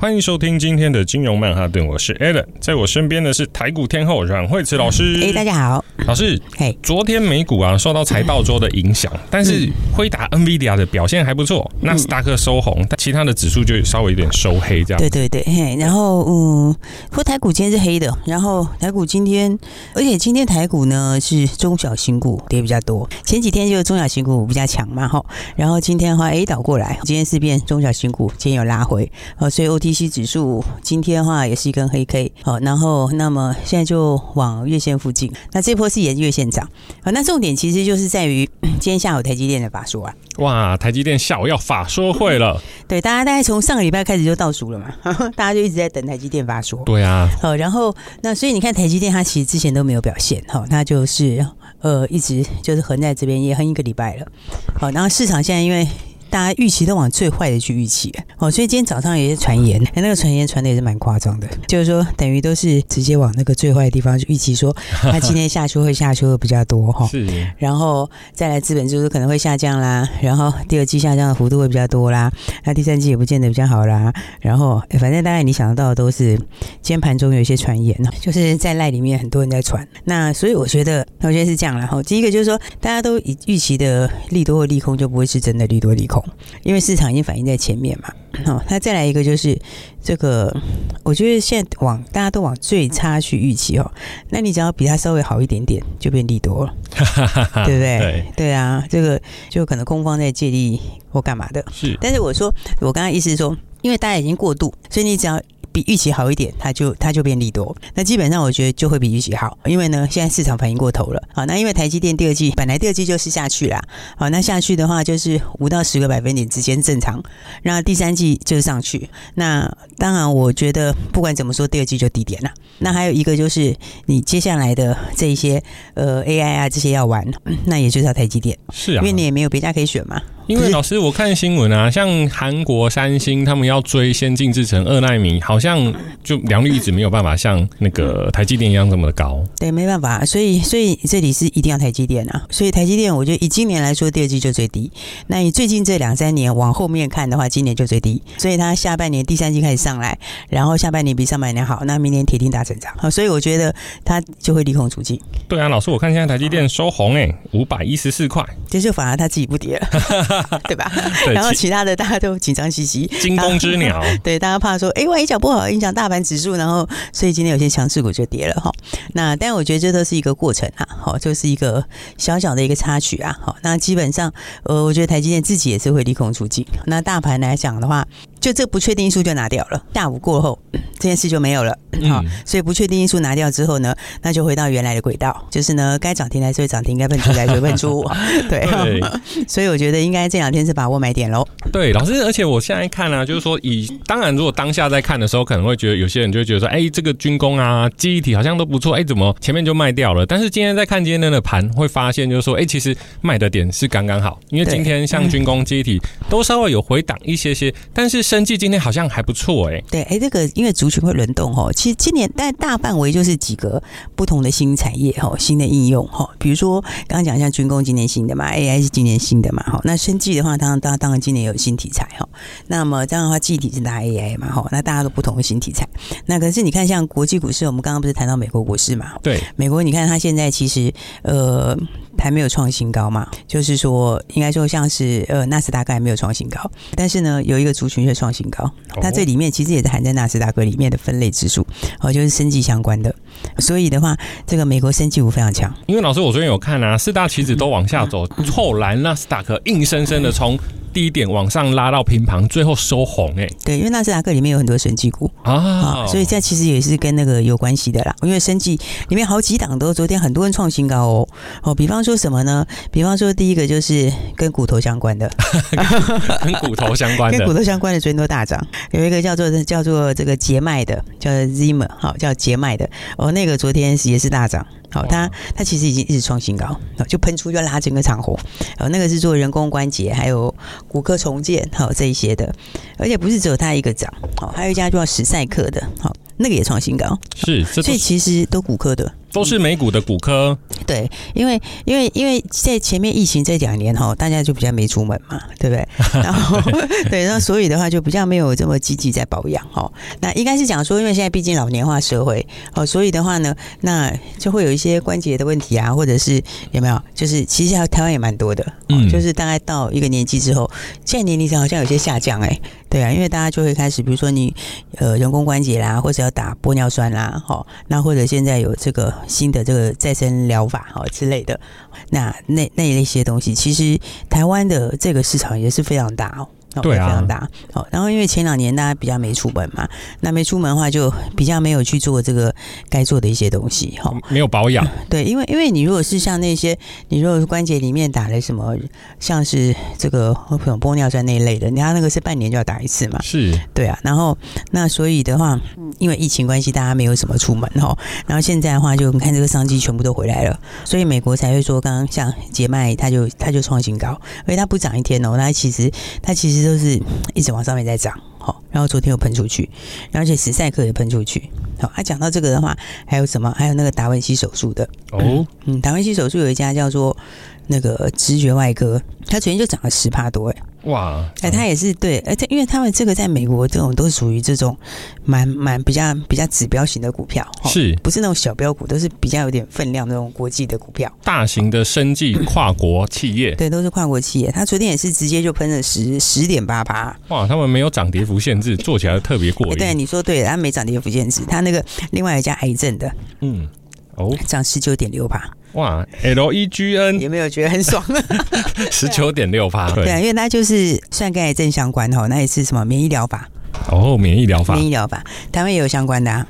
欢迎收听今天的金融曼哈顿，我是 Alan，在我身边的是台股天后阮慧慈老师。哎，大家好，老师。嘿，昨天美股啊受到财报周的影响，但是辉达 NVIDIA 的表现还不错，纳斯达克收红，但其他的指数就稍微有点收黑这样。对对对，嘿，然后嗯，说台股今天是黑的，然后台股今天，而且今天台股呢是中小型股跌比较多，前几天就是中小型股比较强嘛，哈，然后今天的话 A 倒过来，今天是变中小型股，今天有拉回，哦，所以 OT。OTC 指数今天的话也是一根黑 K，好，然后那么现在就往月线附近，那这波是沿月线涨，好，那重点其实就是在于 今天下午台积电的法说啊，哇，台积电下午要法说会了，对，大家大概从上个礼拜开始就倒数了嘛，大家就一直在等台积电法说，对啊，好，然后那所以你看台积电它其实之前都没有表现，好，它就是呃一直就是横在这边也横一个礼拜了，好，然后市场现在因为。大家预期都往最坏的去预期。哦，所以今天早上有些传言，那个传言传的也是蛮夸张的，就是说等于都是直接往那个最坏的地方去预期，说 他今天下修会下修的比较多哈，是，然后再来资本支出可能会下降啦，然后第二季下降的幅度会比较多啦，那第三季也不见得比较好啦，然后反正大概你想得到的都是今天盘中有一些传言呢，就是在赖里面很多人在传，那所以我觉得我觉得是这样啦，然后第一个就是说大家都以预期的利多或利空就不会是真的利多利空。因为市场已经反映在前面嘛，好，那再来一个就是这个，我觉得现在往大家都往最差去预期哦，那你只要比它稍微好一点点，就变利多了，对不对？对，对啊，这个就可能空方在借力或干嘛的，是。但是我说，我刚刚意思是说，因为大家已经过度，所以你只要。比预期好一点，它就它就变利多。那基本上我觉得就会比预期好，因为呢，现在市场反应过头了。好，那因为台积电第二季本来第二季就是下去啦。好，那下去的话就是五到十个百分点之间正常。那第三季就是上去。那当然，我觉得不管怎么说，第二季就低点了。那还有一个就是你接下来的这一些呃 AI 啊这些要玩，那也就是要台积电。是啊，因为你也没有别家可以选嘛。因为老师，我看新闻啊，像韩国三星他们要追先进制程二纳米，好像就良率一直没有办法像那个台积电一样这么的高。对，没办法，所以所以这里是一定要台积电啊。所以台积电，我觉得以今年来说，第二季就最低。那你最近这两三年往后面看的话，今年就最低。所以它下半年第三季开始上来，然后下半年比上半年好，那明年铁定大成长。好，所以我觉得它就会利空出尽。对啊，老师，我看现在台积电收红诶，五百一十四块，这就反而它自己不跌了。对吧？对，然后其他的大家都紧张兮兮，惊弓之鸟。对，大家怕说，哎，万一脚不好影响大盘指数，然后所以今天有些强势股就跌了哈。那但我觉得这都是一个过程啊，好，就是一个小小的一个插曲啊。好，那基本上，呃，我觉得台积电自己也是会利空出尽。那大盘来讲的话。就这不确定因素就拿掉了，下午过后这件事就没有了，好，所以不确定因素拿掉之后呢，那就回到原来的轨道，就是呢，该涨停还是会涨停，该喷出来就喷出，对，对所以我觉得应该这两天是把握买点喽。对，老师，而且我现在看呢、啊，就是说以当然如果当下在看的时候，可能会觉得有些人就会觉得说，哎，这个军工啊，记忆体好像都不错，哎，怎么前面就卖掉了？但是今天在看今天的盘，会发现就是说，哎，其实卖的点是刚刚好，因为今天像军工、记忆体都稍微有回档一些些，但是。生技今天好像还不错哎、欸，对，哎，这个因为族群会轮动哦，其实今年但大范围就是几个不同的新产业哈，新的应用哈，比如说刚刚讲像军工今年新的嘛，AI 是今年新的嘛，哈，那生技的话，当然当当然今年有新题材哈，那么这样的话，记忆体是拿 AI 嘛，哈，那大家都不同的新题材，那可是你看像国际股市，我们刚刚不是谈到美国股市嘛，对，美国你看它现在其实呃。还没有创新高嘛？就是说，应该说像是呃，纳斯达克还没有创新高，但是呢，有一个族群却创新高。它这里面其实也是含在纳斯达克里面的分类指数，哦，就是生技相关的。所以的话，这个美国生技股非常强。因为老师，我昨天有看啊，四大棋子都往下走，后来纳斯达克硬生生的从。低点往上拉到平盘，最后收红哎、欸。对，因为纳斯达克里面有很多生技股啊，所以这其实也是跟那个有关系的啦。因为生技里面好几档都昨天很多人创新高哦哦，比方说什么呢？比方说第一个就是跟骨头相关的，跟骨头相关的，跟骨头相关的昨天都大涨。有一个叫做叫做这个捷迈的，叫 Zimmer，好叫捷迈的哦，那个昨天也是大涨。好，它它其实已经一直创新高，就喷出就拉整个长虹，呃，那个是做人工关节还有骨科重建，好这一些的，而且不是只有它一个涨，好，还有一家叫史赛克的，好，那个也创新高，是，所以其实都骨科的。都是美股的骨科，对，因为因为因为在前面疫情这两年哈，大家就比较没出门嘛，对不对？然后对，那所以的话就比较没有这么积极在保养哈。那应该是讲说，因为现在毕竟老年化社会哦，所以的话呢，那就会有一些关节的问题啊，或者是有没有？就是其实台湾也蛮多的，嗯，就是大概到一个年纪之后，现在年龄上好像有些下降哎，对啊，因为大家就会开始，比如说你呃人工关节啦，或者要打玻尿酸啦，哈，那或者现在有这个。新的这个再生疗法哈之类的，那那那一些东西，其实台湾的这个市场也是非常大哦。对啊，非常大。好，然后因为前两年大家比较没出门嘛，那没出门的话，就比较没有去做这个该做的一些东西哈。没有保养。对，因为因为你如果是像那些，你如果是关节里面打了什么，像是这个玻尿酸那一类的，你看那个是半年就要打一次嘛。是。对啊，然后那所以的话，因为疫情关系，大家没有什么出门哈。然后现在的话，就你看这个商机全部都回来了，所以美国才会说，刚刚像捷迈，它就它就创新高，而且它不涨一天哦，它其实它其实。就是一直往上面在涨，好，然后昨天又喷出去，而且史赛克也喷出去，好，他讲到这个的话，还有什么？还有那个达文西手术的哦，嗯，达文西手术有一家叫做那个直觉外科，他昨天就涨了十趴多，哎。哇！哎，他也是对，而且因为他们这个在美国这种都是属于这种蛮蛮比较比较指标型的股票，是不是那种小标股？都是比较有点分量那种国际的股票，大型的生技跨国企业，对，都是跨国企业。他昨天也是直接就喷了十十点八八，哇！他们没有涨跌幅限制，做起来特别过瘾。对，你说对，他没涨跌幅限制，他那个另外一家癌症的，嗯，哦，涨十九点六八。哇，L E G N 有没有觉得很爽？十九点六八，对啊，因为它就是算跟癌症相关哦，那也是什么免疫疗法？哦，免疫疗法，免疫疗法，台湾也有相关的啊。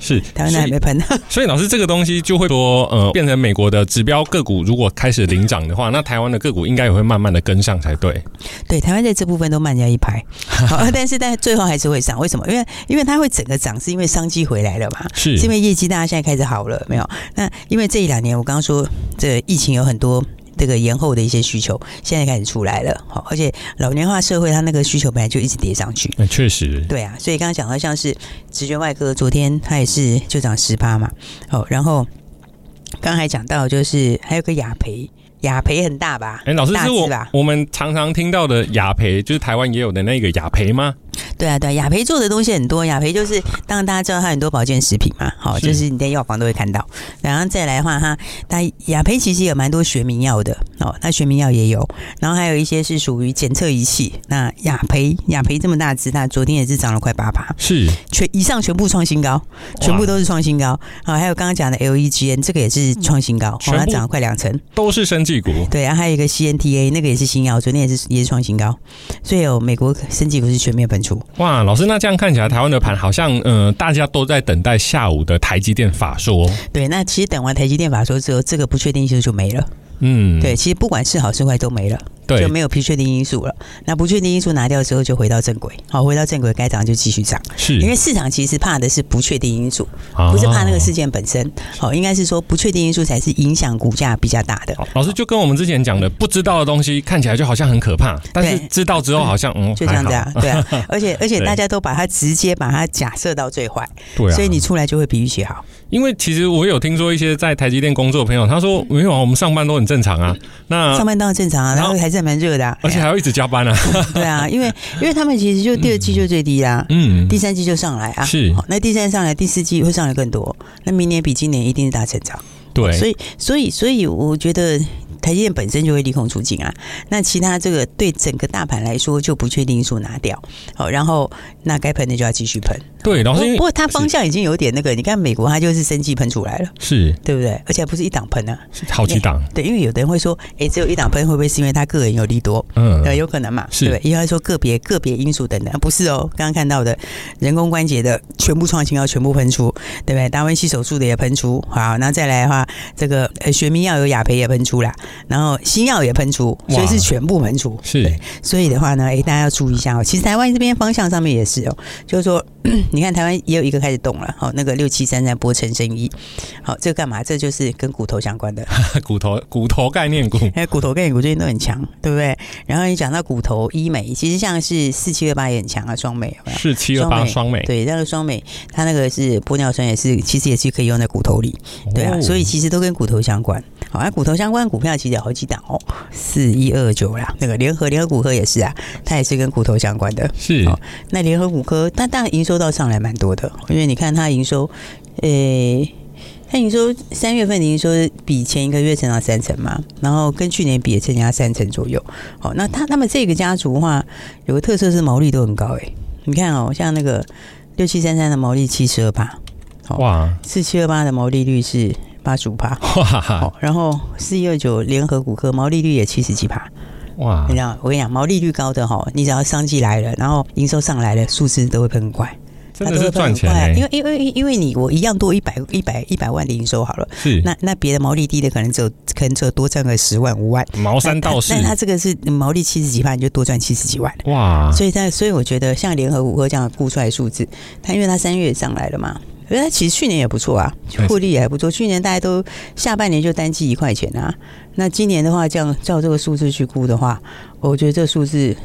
是台湾还没喷呢，所以老师这个东西就会说，呃，变成美国的指标个股，如果开始领涨的话，那台湾的个股应该也会慢慢的跟上才对。对，台湾在这部分都慢人家一拍，好，但是但最后还是会涨，为什么？因为因为它会整个涨，是因为商机回来了嘛，是，是因为业绩大家现在开始好了没有？那因为这一两年我刚刚说这疫情有很多。这个延后的一些需求，现在开始出来了，好，而且老年化社会，它那个需求本来就一直叠上去，那确实，对啊，所以刚刚讲到像是直觉外科，昨天它也是就涨十八嘛，好，然后刚刚还讲到就是还有个雅培。雅培很大吧？哎、欸，老师是我我们常常听到的雅培，就是台湾也有的那个雅培吗？对啊，对，雅培做的东西很多。雅培就是，当然大家知道它很多保健食品嘛，好，就是你在药房都会看到。然后再来的话，哈，它雅培其实有蛮多学名药的哦，它学名药也有。然后还有一些是属于检测仪器。那雅培雅培这么大只，它昨天也是涨了快八八，是全以上全部创新高，全部都是创新高。好，还有刚刚讲的 LEGN 这个也是创新高，它涨了快两成，都是生。对，然后还有一个 CNTA，那个也是新药，昨天也是也是创新高，所以有美国生技股是全面喷出。哇，老师，那这样看起来台湾的盘好像，呃，大家都在等待下午的台积电法说。对，那其实等完台积电法说之后，这个不确定性就没了。嗯，对，其实不管是好是坏都没了。对，就没有不确定因素了。那不确定因素拿掉之后，就回到正轨。好，回到正轨，该涨就继续涨。是，因为市场其实怕的是不确定因素，不是怕那个事件本身。好，应该是说不确定因素才是影响股价比较大的。老师就跟我们之前讲的，不知道的东西看起来就好像很可怕，但是知道之后好像嗯，就像这样子啊，对啊。而且而且大家都把它直接把它假设到最坏，对，所以你出来就会比预期好。因为其实我有听说一些在台积电工作的朋友，他说没有啊，我们上班都很正常啊。那上班当然正常啊，然后还是蛮热的，而且。还要一直加班啊？对啊，因为因为他们其实就第二季就最低啦，嗯，第三季就上来啊，是，那第三季上来，第四季会上来更多，那明年比今年一定是大成长，对，所以所以所以我觉得。台积电本身就会利空出尽啊，那其他这个对整个大盘来说就不确定因素拿掉，好，然后那该喷的就要继续喷。对，然后不过它方向已经有点那个，你看美国它就是生技喷出来了，是对不对？而且还不是一档喷啊，是好几档。对，因为有的人会说，哎，只有一档喷会不会是因为他个人有利多？嗯，对，有可能嘛，是对不对？因为说个别个别因素等等，不是哦。刚刚看到的人工关节的全部创新要全部喷出，对不对？达文西手术的也喷出，好，那再来的话，这个呃学名药有雅培也喷出啦，然后新药也喷出，所以是全部喷出。是，所以的话呢，哎，大家要注意一下哦。其实台湾这边方向上面也是哦，就是说。你看台湾也有一个开始动了，好，那个六七三三波陈生一，好，这个干嘛？这就是跟骨头相关的，骨头骨头概念股，哎，骨头概念股最近都很强，对不对？然后你讲到骨头医美，其实像是四七二八也很强啊，双美？四七二八双美，对，那个双美，它那个是玻尿酸，也是其实也是可以用在骨头里，对啊，哦、所以其实都跟骨头相关。好，那骨头相关股票其实有好几档哦，四一二九啦，那个联合联合骨科也是啊，它也是跟骨头相关的。是，哦、那联合骨科，但当然营收到上来蛮多的，因为你看它营收，诶、欸，它营收三月份的营收比前一个月增长三成嘛，然后跟去年比也增加三成左右。好，那它他们这个家族的话，有个特色是毛利都很高诶，你看哦，像那个六七三三的毛利七十二八，哇，四七二八的毛利率是。八十五趴，哇！然后四一二九联合骨科毛利率也七十七趴，哇！你知道，我跟你讲，毛利率高的哈，你只要商机来了，然后营收上来了，数字都会喷快，它都是赚钱欸，因为因为因为你我一样多一百一百一百万的营收好了，是那那别的毛利低的可能只有可能只有多赚个十万五万，毛三到四，但他这个是毛利七十几万，你就多赚七十几万，哇！所以在所以我觉得像联合五哥这样估出来的数字，它因为它三月上来了嘛。因为它其实去年也不错啊，获利也还不错。去年大家都下半年就单季一块钱啊，那今年的话，这样照这个数字去估的话，我觉得这数字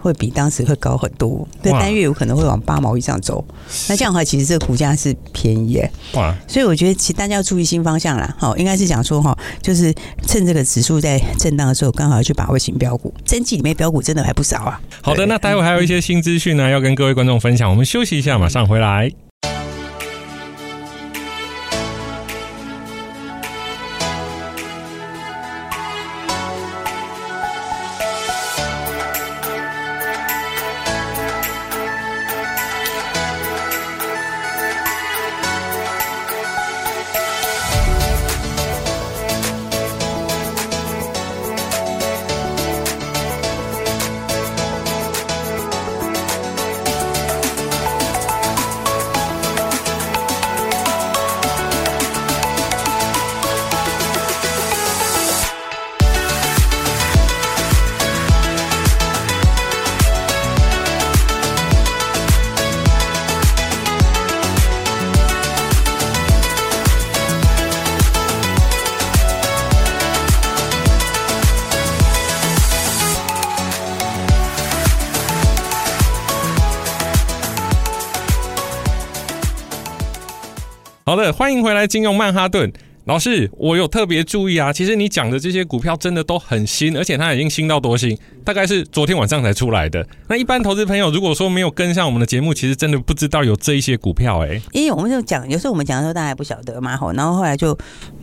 会比当时会高很多。对，单月有可能会往八毛以上走。那这样的话，其实这个股价是便宜耶。哇！所以我觉得，其实大家要注意新方向啦。好，应该是讲说哈，就是趁这个指数在震荡的时候，刚好要去把握新标股。真季里面标股真的还不少啊。好的，那待会还有一些新资讯呢，要跟各位观众分享。我们休息一下，马上回来。好的，欢迎回来，金融曼哈顿。老师，我有特别注意啊，其实你讲的这些股票真的都很新，而且它已经新到多新，大概是昨天晚上才出来的。那一般投资朋友如果说没有跟上我们的节目，其实真的不知道有这一些股票哎、欸。因为我们就讲，有时候我们讲的时候大家还不晓得嘛，吼，然后后来就，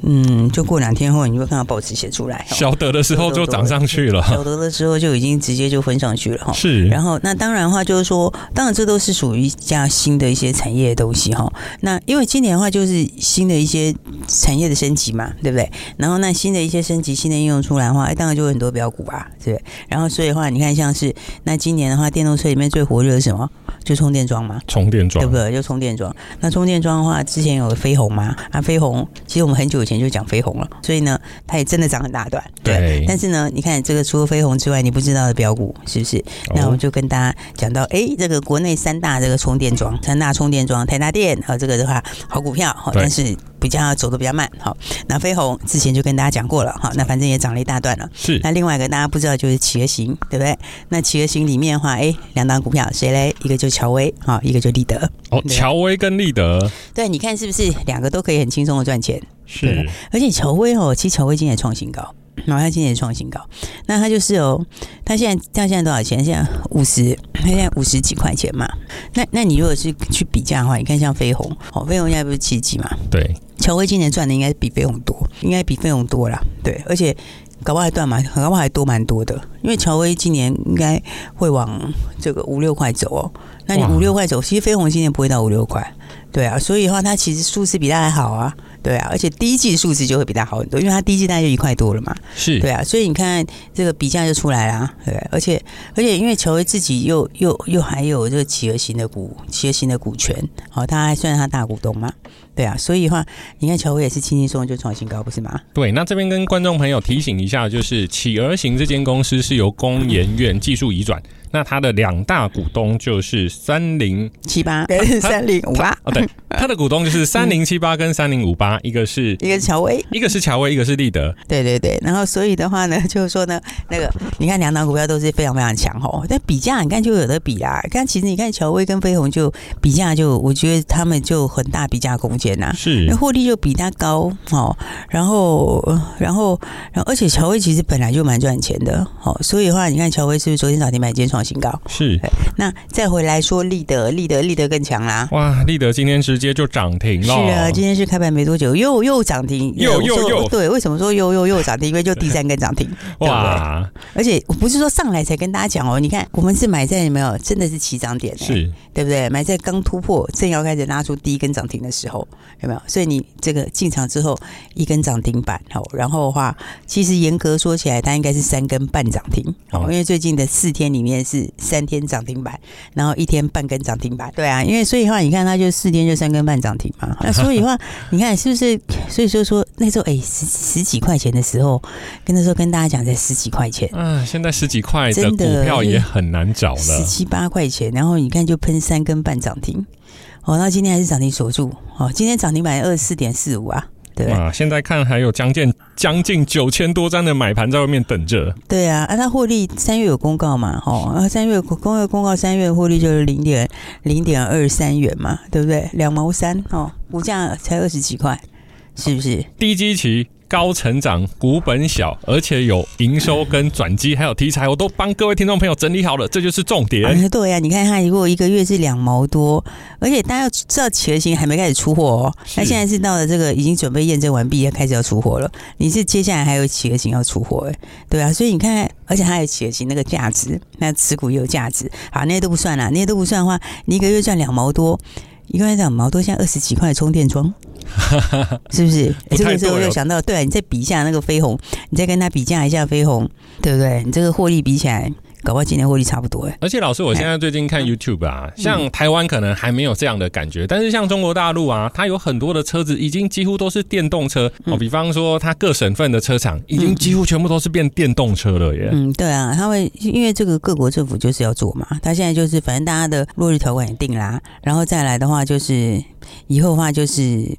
嗯，就过两天后，你就会看到报纸写出来，晓得的时候就涨上去了，晓得的时候就已经直接就分上去了哈。是，然后那当然的话就是说，当然这都是属于一家新的一些产业的东西哈。那因为今年的话就是新的一些产业的升级嘛。对不对？然后那新的一些升级、新的应用出来的话，哎，当然就有很多标股啊，对不对？然后所以的话，你看像是那今年的话，电动车里面最火热的是什么？就充电桩嘛，充电桩，对不对？就充电桩。那充电桩的话，之前有飞鸿嘛？啊，飞鸿，其实我们很久以前就讲飞鸿了，所以呢，它也真的涨很大段。对。对但是呢，你看这个除了飞鸿之外，你不知道的标股是不是？那我们就跟大家讲到，哎，这个国内三大这个充电桩，三大充电桩，台达电和这个的话，好股票，好，但是。比较走的比较慢，好，那飞鸿之前就跟大家讲过了，好，那反正也涨了一大段了。是，那另外一个大家不知道就是企鹅型，对不对？那企鹅型里面的话，哎，两档股票谁嘞？一个就乔威，好，一个就立德。哦，乔威跟立德，对，你看是不是两个都可以很轻松的赚钱？是，而且乔威哦，其实乔威今天也创新高。然后他今年也创新高，那他就是哦，他现在他现在多少钱？现在五十，他现在五十几块钱嘛。那那你如果是去比价的话，你看像飞鸿，哦，飞鸿现在不是七几嘛？对，乔威今年赚的应该比飞鸿多，应该比飞鸿多啦。对，而且搞不好还断嘛，搞不好还多蛮多的。因为乔威今年应该会往这个五六块走哦。那你五六块走，其实飞鸿今年不会到五六块。对啊，所以的话，它其实数字比它还好啊。对啊，而且第一季的数字就会比它好很多，因为它第一季大概就一块多了嘛。是，对啊，所以你看这个比价就出来了，对，而且而且因为乔威自己又又又还有这个企鹅型的股企鹅型的股权，好，他还算是他大股东嘛。对啊，所以的话，你看乔威也是轻轻松松就创新高，不是吗？对，那这边跟观众朋友提醒一下，就是企鹅型这间公司是由工研院技术移转。那它的两大股东就是三零七八 跟三零五八。哦，对，它的股东就是三零七八跟三零五八，一个是 一个是乔威，一个是乔威，一个是立德。对对对，然后所以的话呢，就是说呢，那个你看两档股票都是非常非常强哦，但比价你看就有的比啦。看其实你看乔威跟飞鸿就比价就，我觉得他们就很大比价空间呐，是，那获利就比它高哦。然后然后然后而且乔威其实本来就蛮赚钱的哦，所以的话你看乔威是不是昨天涨停板，今天创新高？是。那再回来说立德，立德立德更强啦！哇，立德今天直接就涨停了。是啊，今天是开盘没多久，又又涨停，又又又对，为什么说又又又涨停？因为就第三根涨停。哇！而且我不是说上来才跟大家讲哦，你看我们是买在有没有？真的是起涨点，是，对不对？买在刚突破，正要开始拉出第一根涨停的时候，有没有？所以你这个进场之后一根涨停板哦，然后的话，其实严格说起来，它应该是三根半涨停哦，因为最近的四天里面是三天涨停板，然后一天半根涨停板。对啊，因为所以的话，你看它就四天就三根半涨停嘛。那所以的话，你看是不是？所以说说那时候哎十十几块钱的时候，跟那时候跟大家讲在十几块钱，嗯，现在十几块的股票也很难找了，十七八块钱，然后你看就喷三根半涨停，哦，那今天还是涨停锁住，哦，今天涨停板二十四点四五啊。对啊，现在看还有将近将近九千多张的买盘在外面等着。对啊，啊，它获利三月有公告嘛？哦，啊，三月公月公告三月获利就是零点零点二三元嘛，对不对？两毛三哦，股价才二十几块，是不是？低基期。高成长，股本小，而且有营收跟转机，还有题材，我都帮各位听众朋友整理好了，这就是重点。啊对呀、啊，你看它如果一个月是两毛多，而且大家要知道企鹅型还没开始出货哦，那现在是到了这个已经准备验证完毕，要开始要出货了。你是接下来还有企鹅型要出货哎，对啊，所以你看，而且还有企鹅型那个价值，那持股也有价值，好，那些都不算啦，那些都不算的话，你一个月赚两毛多，一个月两毛多，现在二十几块充电桩。是不是？这个时候又想到，对啊，你再比一下那个飞鸿，你再跟他比价一下飞鸿，对不对？你这个获利比起来，搞不好今年获利差不多哎。而且老师，我现在最近看 YouTube 啊，像台湾可能还没有这样的感觉，但是像中国大陆啊，它有很多的车子已经几乎都是电动车哦。比方说，它各省份的车厂已经几乎全部都是变电动车了耶。嗯，对啊，他会因为这个各国政府就是要做嘛，他现在就是反正大家的落日条款也定啦，然后再来的话就是以后的话就是。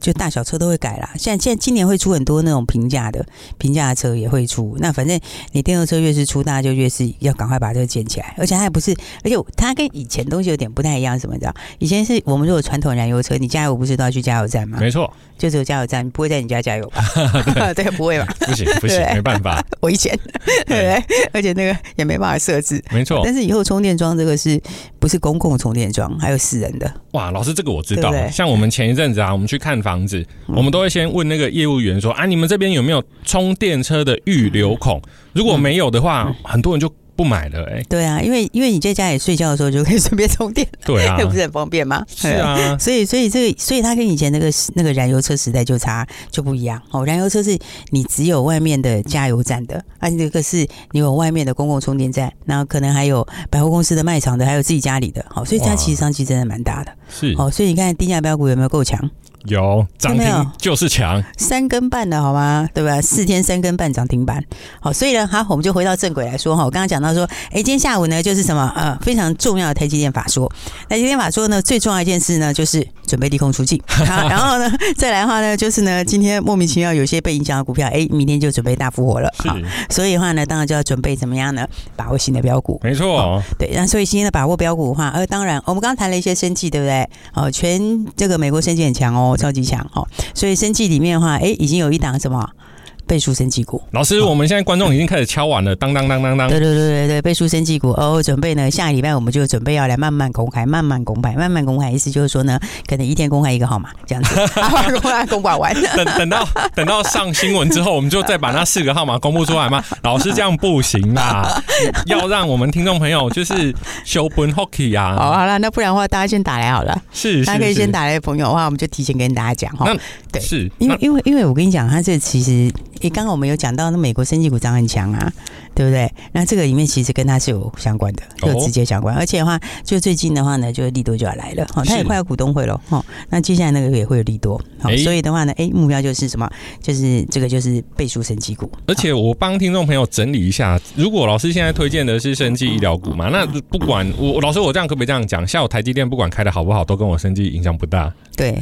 就大小车都会改啦，现在现在今年会出很多那种平价的平价的车也会出。那反正你电动车越是出，大家就越是要赶快把这个建起来。而且它也不是，而且它跟以前东西有点不太一样，什么的？以前是我们如果传统燃油车，你加油不是都要去加油站吗？没错，就只有加油站，不会在你家加油吧？对，对，不会吧？不行不行，没办法，危险，对不对？而且那个也没办法设置。没错，但是以后充电桩这个是不是公共充电桩？还有私人的？哇，老师这个我知道。像我们前一阵子啊，我们去看房子，嗯、我们。都会先问那个业务员说：“啊，你们这边有没有充电车的预留孔？如果没有的话，很多人就。”不买了哎、欸，对啊，因为因为你在家里睡觉的时候就可以顺便充电，对啊，这 不是很方便吗？是啊，所以所以这个所以它跟以前那个那个燃油车时代就差就不一样哦。燃油车是你只有外面的加油站的，而、啊、那个是你有外面的公共充电站，然后可能还有百货公司的卖场的，还有自己家里的，好，所以它其实商机真的蛮大的。是哦，所以你看低价标股有没有够强？有涨停就是强，三根半的好吗？对吧？四天三根半涨停板，好，所以呢，好，我们就回到正轨来说哈。我刚刚讲到说，哎，今天下午呢，就是什么呃，非常重要的台积电法说。台积电法说呢，最重要一件事呢，就是准备利空出尽。好，然后呢，再来的话呢，就是呢，今天莫名其妙有些被影响的股票，哎，明天就准备大复活了。好，所以的话呢，当然就要准备怎么样呢？把握新的标股。没错、哦，对，那所以今天的把握标股的话，呃，当然我们刚刚谈了一些生计，对不对？哦，全这个美国生计很强哦。超级强哦，所以生气里面的话，哎，已经有一档什么？倍数生技股，老师，我们现在观众已经开始敲碗了，当当当当当。对对对对对，倍数生技股哦，准备呢，下个礼拜我们就准备要来慢慢公开，慢慢公开，慢慢公开，意思就是说呢，可能一天公开一个号码这样子，公开公挂完。等等到等到上新闻之后，我们就再把那四个号码公布出来嘛？老师这样不行啦，要让我们听众朋友就是修本 hockey 啊。好，好了，那不然的话，大家先打来好了。是，大家可以先打来的朋友的话，我们就提前跟大家讲哈。对，是，因为因为因为我跟你讲，他这其实。诶，刚刚我们有讲到，那美国生技股涨很强啊，对不对？那这个里面其实跟它是有相关的，有直接相关。哦、而且的话，就最近的话呢，就利多就要来了，哈，它也快要股东会了，哈。那接下来那个也会有利多，好，所以的话呢，诶，目标就是什么？就是这个就是倍数生技股。而且我帮听众朋友整理一下，如果老师现在推荐的是生技医疗股嘛，那不管我老师我这样可不可以这样讲？下午台积电不管开的好不好，都跟我生技影响不大。对，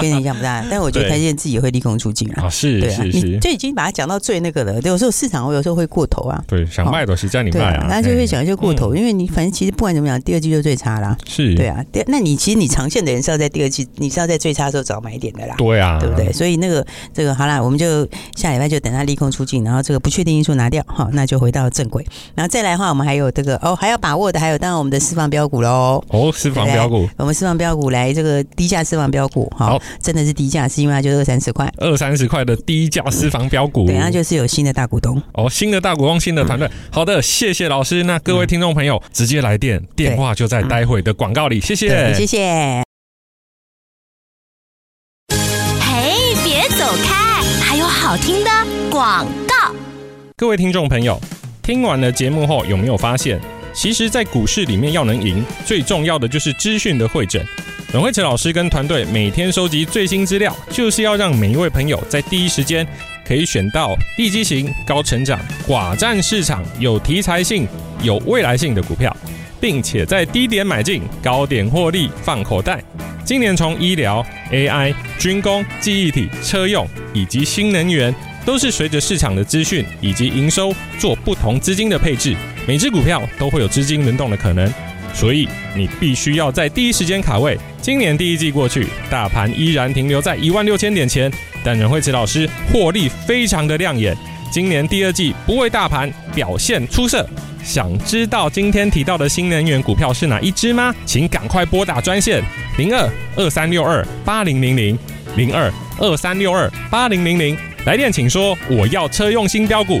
跟你影响不大。但我觉得台积电自己也会利空出尽啊。是，对啊，是是，就已经把它讲到最那个了。有时候市场我有时候会过头啊。对，想卖都是叫你卖啊。那就会讲一些过头，因为你反正其实不管怎么讲，第二季就最差啦。是，对啊。第那你其实你长线的人是要在第二季，你是要在最差的时候找买点的啦。对啊，对不对？所以那个这个好啦，我们就下礼拜就等它利空出尽，然后这个不确定因素拿掉，好，那就回到正轨。然后再来的话，我们还有这个哦，还要把握的还有当然我们的私房标股喽。哦，私房标股，我们私房标股来这个低价私房标股，好，真的是低价，是因为它就二三十块，二三十块的低价私房标股，等下就是有新的大股东哦，新的大股东，新的团队。好的，谢谢老师。那各位听众朋友，直接来电，电话就在待会的广告里。谢谢，谢谢。嘿，别走开，还有好听的广告。各位听众朋友，听完了节目后，有没有发现，其实，在股市里面要能赢，最重要的就是资讯的汇整。阮慧慈老师跟团队每天收集最新资料，就是要让每一位朋友在第一时间可以选到地基型、高成长、寡占市场、有题材性、有未来性的股票，并且在低点买进，高点获利放口袋。今年从医疗、AI、军工、记忆体、车用以及新能源，都是随着市场的资讯以及营收做不同资金的配置，每只股票都会有资金轮动的可能。所以你必须要在第一时间卡位。今年第一季过去，大盘依然停留在一万六千点前，但任慧慈老师获利非常的亮眼。今年第二季不为大盘表现出色。想知道今天提到的新能源股票是哪一支吗？请赶快拨打专线零二二三六二八零零零零二二三六二八零零零，来电请说我要车用新标股。